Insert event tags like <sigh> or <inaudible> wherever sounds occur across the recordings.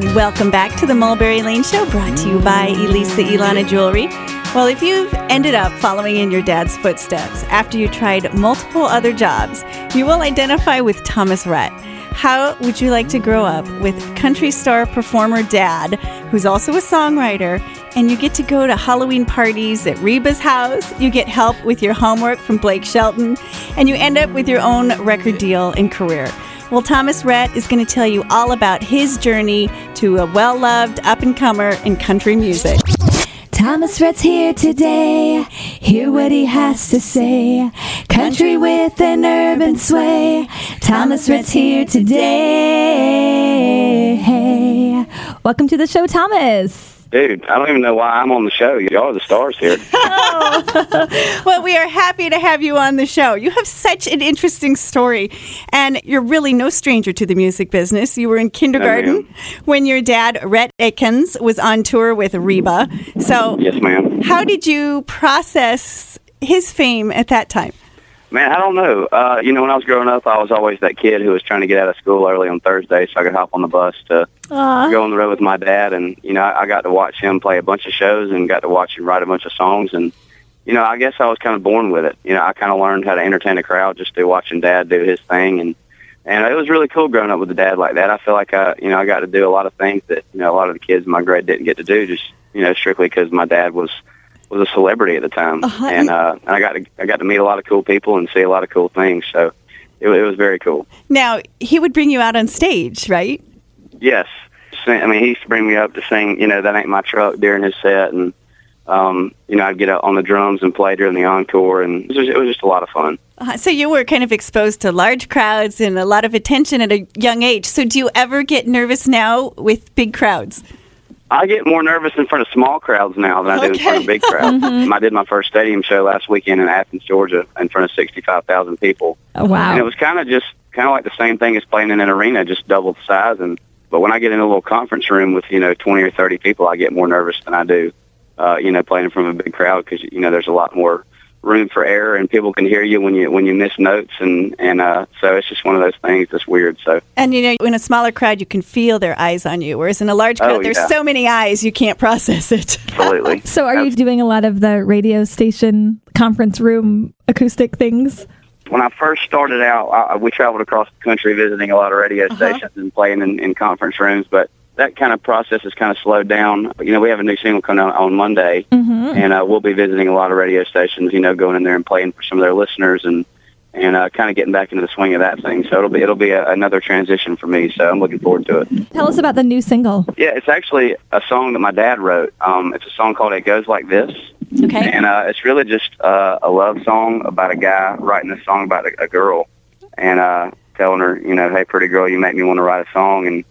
Welcome back to the Mulberry Lane Show, brought to you by Elisa Ilana Jewelry. Well, if you've ended up following in your dad's footsteps after you tried multiple other jobs, you will identify with Thomas Rhett. How would you like to grow up with country star performer dad, who's also a songwriter, and you get to go to Halloween parties at Reba's house, you get help with your homework from Blake Shelton, and you end up with your own record deal and career? Well, Thomas Rhett is going to tell you all about his journey to a well loved up and comer in country music. Thomas Rhett's here today. Hear what he has to say. Country with an urban sway. Thomas Rhett's here today. Hey. Welcome to the show, Thomas. Dude, I don't even know why I'm on the show. Y'all are the stars here. <laughs> Oh. <laughs> Well, we are happy to have you on the show. You have such an interesting story, and you're really no stranger to the music business. You were in kindergarten when your dad, Rhett Akins, was on tour with Reba. So, yes, ma'am. how did you process his fame at that time? Man, I don't know. Uh, you know, when I was growing up, I was always that kid who was trying to get out of school early on Thursday so I could hop on the bus to go on the road with my dad. And, you know, I, I got to watch him play a bunch of shows and got to watch him write a bunch of songs. And, you know, I guess I was kind of born with it. You know, I kind of learned how to entertain a crowd just through watching dad do his thing. And, and it was really cool growing up with a dad like that. I feel like I, you know, I got to do a lot of things that, you know, a lot of the kids in my grade didn't get to do just, you know, strictly because my dad was, was a celebrity at the time. Uh-huh. And, uh, and I got to, I got to meet a lot of cool people and see a lot of cool things. So it, it was very cool. Now, he would bring you out on stage, right? Yes. I mean, he used to bring me up to sing, you know, That Ain't My Truck during his set. And, um, you know, I'd get out on the drums and play during the encore. And it was just, it was just a lot of fun. Uh, so you were kind of exposed to large crowds and a lot of attention at a young age. So do you ever get nervous now with big crowds? I get more nervous in front of small crowds now than I do in front of big crowds. <laughs> I did my first stadium show last weekend in Athens, Georgia, in front of 65,000 people. Oh, wow. And it was kind of just kind of like the same thing as playing in an arena, just double the size. And but when I get in a little conference room with you know 20 or 30 people, I get more nervous than I do, uh, you know, playing in front of a big crowd because you know there's a lot more room for error and people can hear you when you when you miss notes and and uh, so it's just one of those things that's weird. So And you know, in a smaller crowd, you can feel their eyes on you, whereas in a large crowd, Oh, there's yeah. so many eyes you can't process it. <laughs> absolutely. <laughs> So, are you doing a lot of the radio station conference room acoustic things? when I first started out, I, we traveled across the country visiting a lot of radio Uh-huh. stations and playing in, in conference rooms. But that kind of process has kind of slowed down. You know, we have a new single coming out on Monday, and uh, we'll be visiting a lot of radio stations. You know, going in there and playing for some of their listeners and and uh, kind of getting back into the swing of that thing. So it'll be it'll be a, another transition for me. So I'm looking forward to it. Tell us about the new single. Yeah, it's actually a song that my dad wrote. Um, it's a song called "It Goes Like This." Okay. And uh, it's really just uh, a love song about a guy writing a song about a, a girl and uh, telling her, you know, hey, pretty girl, you make me want to write a song. And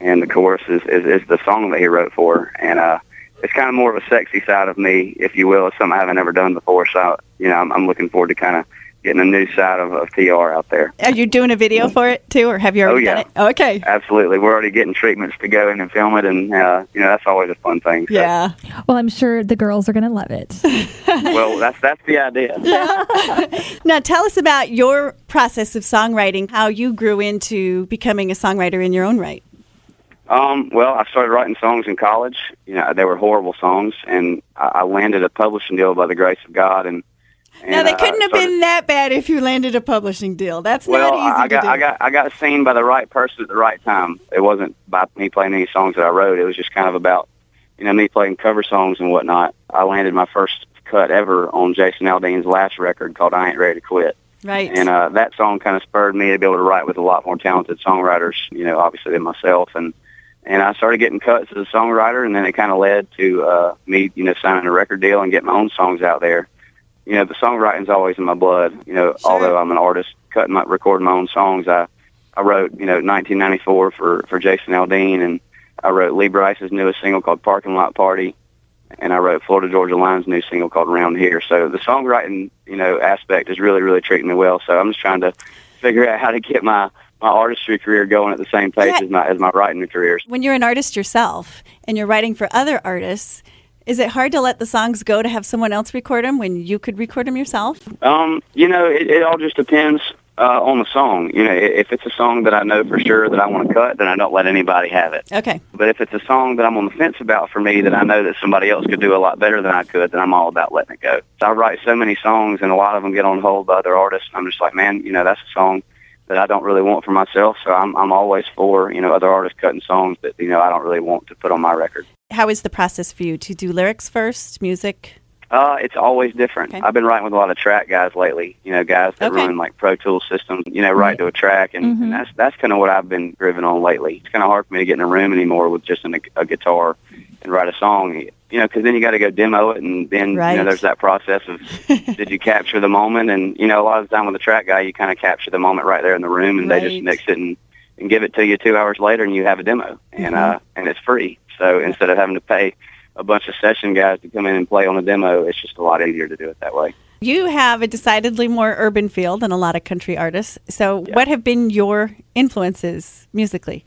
and the chorus is, is, is the song that he wrote for. And uh, it's kind of more of a sexy side of me, if you will. It's something I haven't ever done before. So, you know, I'm, I'm looking forward to kind of getting a new side of, of TR out there. Are you doing a video for it too, or have you already Oh, yeah. done it? Okay. Absolutely. We're already getting treatments to go in and film it. And, uh, you know, that's always a fun thing. So, Yeah. Well, I'm sure the girls are going to love it. <laughs> Well, that's, that's the idea. <laughs> Now, tell us about your process of songwriting, how you grew into becoming a songwriter in your own right. Um, well, I started writing songs in college. You know, they were horrible songs, and I, I landed a publishing deal by the grace of God. And, and now, they uh, couldn't have started- been that bad if you landed a publishing deal. That's Well, not easy I got to do. I got I got seen by the right person at the right time. It wasn't by me playing any songs that I wrote. It was just kind of about you know me playing cover songs and whatnot. I landed my first cut ever on Jason Aldean's last record called "I Ain't Ready to Quit." right. And uh, that song kind of spurred me to be able to write with a lot more talented songwriters, you know, obviously than myself. And and I started getting cuts as a songwriter, and then it kind of led to uh, me, you know, signing a record deal and getting my own songs out there. You know, the songwriting's always in my blood. You know, Sure. although I'm an artist, cutting my recording my own songs, I I wrote, you know, 1994 for for Jason Aldean, and I wrote Lee Brice's newest single called Parking Lot Party, and I wrote Florida Georgia Line's new single called Around Here. So the songwriting, you know, aspect is really, really treating me well. So I'm just trying to figure out how to get my my artistry career going at the same pace Yeah. as my as my writing career. when you're an artist yourself and you're writing for other artists, is it hard to let the songs go to have someone else record them when you could record them yourself? Um, you know, it, it all just depends. Uh, on the song, you know, if it's a song that I know for sure that I want to cut, then I don't let anybody have it. Okay. But if it's a song that I'm on the fence about for me that I know that somebody else could do a lot better than I could, then I'm all about letting it go. So I write so many songs, and a lot of them get on hold by other artists. And I'm just like, man, you know, that's a song that I don't really want for myself. So I'm I'm always for you know other artists cutting songs that you know I don't really want to put on my record. How is the process for you to do lyrics first, music? Uh, it's always different. Okay. I've been writing with a lot of track guys lately. You know, guys that Okay. run like Pro Tools systems. You know, write to a track, and, Mhm. and that's that's kind of what I've been driven on lately. It's kind of hard for me to get in a room anymore with just an, a guitar and write a song. You know, because then you got to go demo it, and then you know there's that process of <laughs> did you capture the moment? And you know, a lot of the time with a track guy, you kind of capture the moment right there in the room, and they just mix it and, and give it to you two hours later, and you have a demo, and uh, and it's free. So instead of having to pay a bunch of session guys to come in and play on a demo, it's just a lot easier to do it that way. You have a decidedly more urban feel than a lot of country artists. So, Yeah. what have been your influences musically?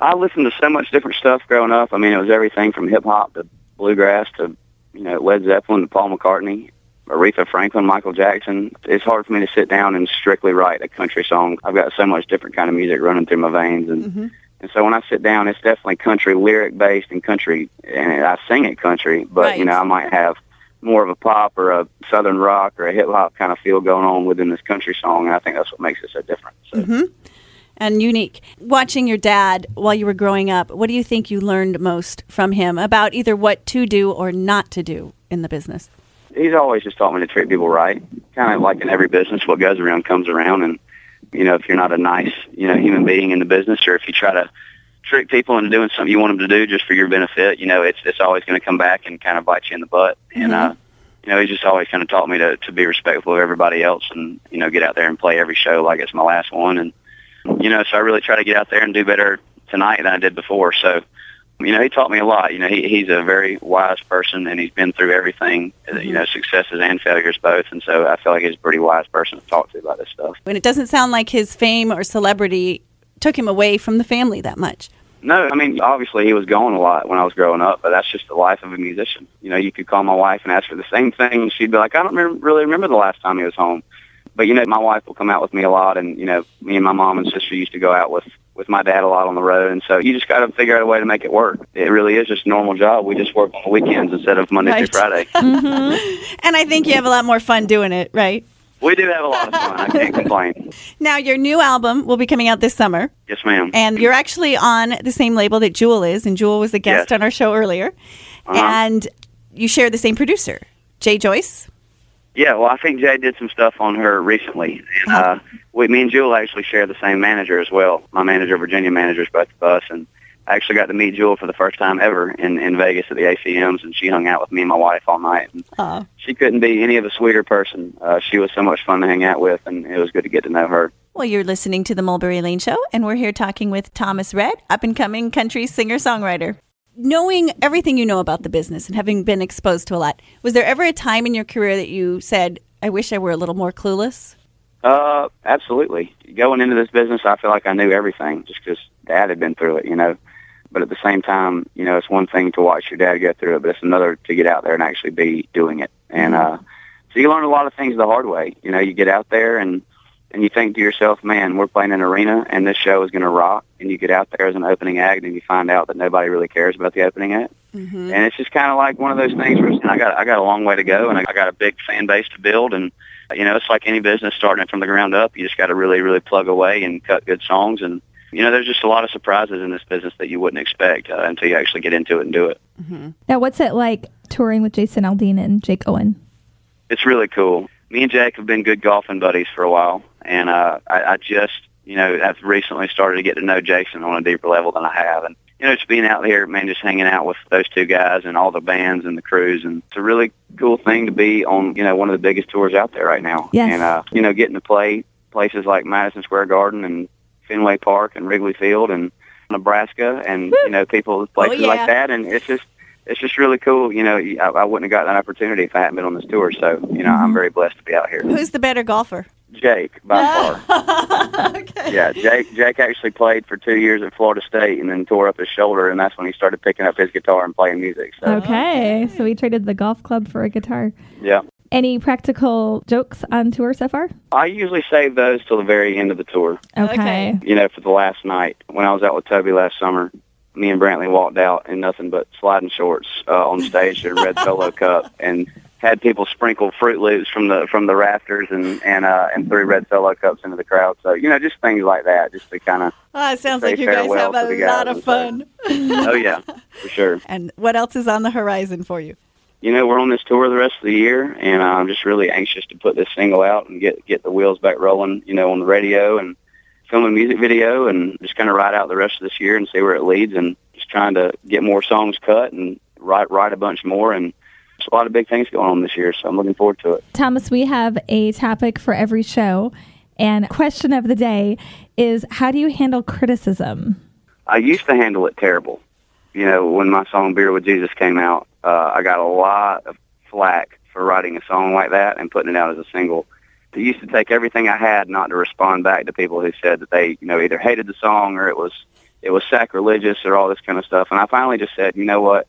I listened to so much different stuff growing up. I mean, it was everything from hip hop to bluegrass to you know Led Zeppelin to Paul McCartney, Aretha Franklin, Michael Jackson. It's hard for me to sit down and strictly write a country song. I've got so much different kind of music running through my veins, and Mhm. And so when I sit down, it's definitely country lyric based and country, and I sing it country, but Right. you know I might have more of a pop or a southern rock or a hip hop kind of feel going on within this country song, and I think that's what makes it so different. So. hmm And unique. Watching your dad while you were growing up, what do you think you learned most from him about either what to do or not to do in the business? he's always just taught me to treat people right. Kind of like in every business, what goes around comes around. And, you know, if you're not a nice, you know, human being in the business or if you try to trick people into doing something you want them to do just for your benefit, you know, it's, it's always going to come back and kind of bite you in the butt. And, uh, you know, he just always kind of taught me to, to be respectful of everybody else and, you know, get out there and play every show like it's my last one. And, you know, so I really try to get out there and do better tonight than I did before. So, you know, he taught me a lot. You know, he, he's a very wise person, and he's been through everything. Uh, you know, mm-hmm. successes and failures both, and so I feel like he's a pretty wise person to talk to about this stuff. And it doesn't sound like his fame or celebrity took him away from the family that much. No, I mean, obviously he was going a lot when I was growing up, but that's just the life of a musician. You know, you could call my wife and ask her the same thing, and she'd be like, I don't really remember the last time he was home. But, you know, my wife will come out with me a lot, and, you know, me and my mom and sister used to go out with, with my dad a lot on the road, and so you just got to figure out a way to make it work. It really is just a normal job. We just work on the weekends instead of Monday Right. through Friday. <laughs> And I think you have a lot more fun doing it, right? we do have a lot of fun. I can't complain. Now, your new album will be coming out this summer, Yes, ma'am. and you're actually on the same label that Jewel is, and Jewel was a guest Yes. on our show earlier. Uh-huh. And you share the same producer, Jay Joyce. Yeah, well, I think Jay did some stuff on her recently, and uh, we, me and Jewel actually share the same manager as well. My manager, Virginia, managers both of us, and I actually got to meet Jewel for the first time ever in in Vegas at the ACMs, and she hung out with me and my wife all night. And Uh, she couldn't be any of a sweeter person. Uh, she was so much fun to hang out with, and it was good to get to know her. well, you're listening to the Mulberry Lane Show, and we're here talking with Thomas Rhett, up and coming country singer songwriter. Knowing everything you know about the business and having been exposed to a lot, was there ever a time in your career that you said, I wish I were a little more clueless? Uh, absolutely. Going into this business, I feel like I knew everything just because Dad had been through it, you know. But at the same time, you know, it's one thing to watch your dad go through it, but it's another to get out there and actually be doing it. And uh, so you learn a lot of things the hard way. You know, you get out there and and you think to yourself, man, we're playing an arena and this show is going to rock. And you get out there as an opening act and you find out that nobody really cares about the opening act. Mm-hmm. And it's just kind of like one of those things where I got I got a long way to go, and I got a big fan base to build, and you know it's like any business starting it from the ground up. You just got to really really plug away and cut good songs, and you know there's just a lot of surprises in this business that you wouldn't expect uh, until you actually get into it and do it. mhm Now, what's it like touring with Jason Aldean and Jake Owen? It's really cool. Me and Jake have been good golfing buddies for a while, and uh, I, I just you know I've recently started to get to know Jason on a deeper level than I have, and you know, just being out here, man, just hanging out with those two guys and all the bands and the crews, and it's a really cool thing to be on, you know, one of the biggest tours out there right now. Yes. And uh, you know, getting to play places like Madison Square Garden and Fenway Park and Wrigley Field and Nebraska, and you know, people places yeah. like that, and it's just. It's just really cool, you know. I, I wouldn't have gotten that opportunity if I hadn't been on this tour. So, you know, I'm very blessed to be out here. Who's the better golfer? Jake, by far. <laughs> okay. Yeah, Jake. Jake actually played for two years at Florida State, and then tore up his shoulder, and that's when he started picking up his guitar and playing music. So, Okay, so we traded the golf club for a guitar. yeah, Any practical jokes on tour so far? I usually save those till the very end of the tour. Okay. Okay. You know, for the last night when I was out with Toby last summer, me and Brantley walked out in nothing but sliding shorts uh, on stage at a Red Solo <laughs> Cup and had people sprinkle Froot Loops from the from the rafters and and uh, and three Red Solo Cups into the crowd. So you know, just things like that, just to kind of. Oh, it sounds like you guys have a lot of fun. Oh yeah, <laughs> for sure. and what else is on the horizon for you? you know, we're on this tour the rest of the year, and uh, I'm just really anxious to put this single out and get get the wheels back rolling, you know, on the radio and film a music video, and just kind of ride out the rest of this year and see where it leads, and just trying to get more songs cut and write write a bunch more, and a lot of big things going on this year, so I'm looking forward to it. Thomas, we have a topic for every show. And question of the day is how do you handle criticism? I used to handle it terrible. You know, when my song "Beer with Jesus" came out, uh, I got a lot of flack for writing a song like that and putting it out as a single. It used to take everything I had not to respond back to people who said that they, you know, either hated the song or it was it was sacrilegious or all this kind of stuff. And I finally just said, you know what,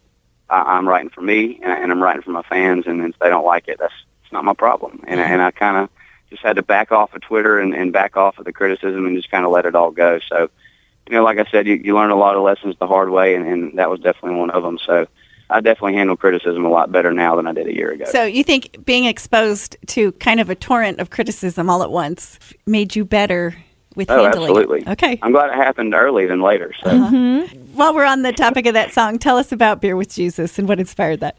I, I'm writing for me and, and I'm writing for my fans, and if they don't like it, that's it's not my problem. And mm-hmm. and I kind of just had to back off of Twitter and, and back off of the criticism and just kind of let it all go. So, you know, like I said, you, you learn a lot of lessons the hard way, and, and that was definitely one of them. So. I definitely handle criticism a lot better now than I did a year ago. So you think being exposed to kind of a torrent of criticism all at once made you better with Oh, handling absolutely. it? Okay. I'm glad it happened early than later. So While we're on the topic of that song, tell us about Beer with Jesus and what inspired that.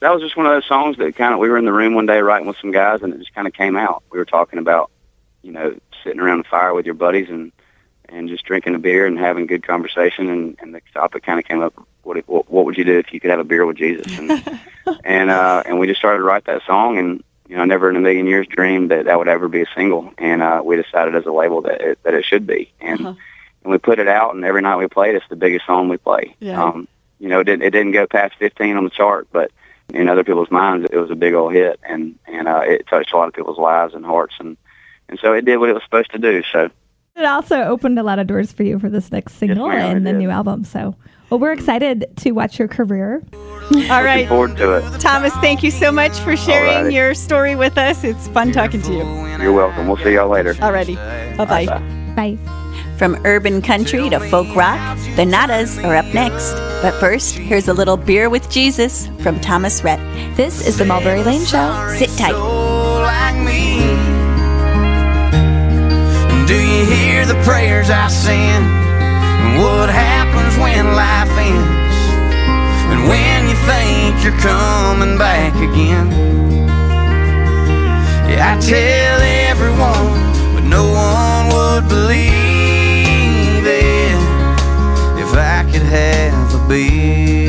that was just one of those songs that kind of we were in the room one day writing with some guys, and it just kind of came out. We were talking about, you know, sitting around the fire with your buddies and and just drinking a beer and having good conversation, and, and the topic kind of came up. What, what what would you do if you could have a beer with Jesus? And <laughs> and uh, and we just started to write that song, and you know, never in a million years dreamed that that would ever be a single, and uh, we decided as a label that it, that it should be, and Uh-huh. and we put it out, and every night we played, it's the biggest song we play. Yeah. Um, you know, it didn't, it didn't go past 15 on the chart, but in other people's minds, it was a big old hit, and and uh, it touched a lot of people's lives and hearts, and and so it did what it was supposed to do. So It also opened a lot of doors for you for this next single ma'am, and the did. new album. So, well, we're excited to watch your career. All right. looking forward to it. Thomas, thank you so much for sharing Alrighty. your story with us. It's fun talking to you. You're welcome. We'll see y'all later. Alrighty. Bye bye. Bye. From urban country to folk rock, the Nadas are up next. But first, here's a little beer with Jesus from Thomas Rhett. This is the Mulberry Lane Show. Sit tight. soul like me? Do you hear the prayers I send? And what happens when life ends? And when you think you're coming back again? Yeah, I tell everyone, but no one would believe it if I could have a beer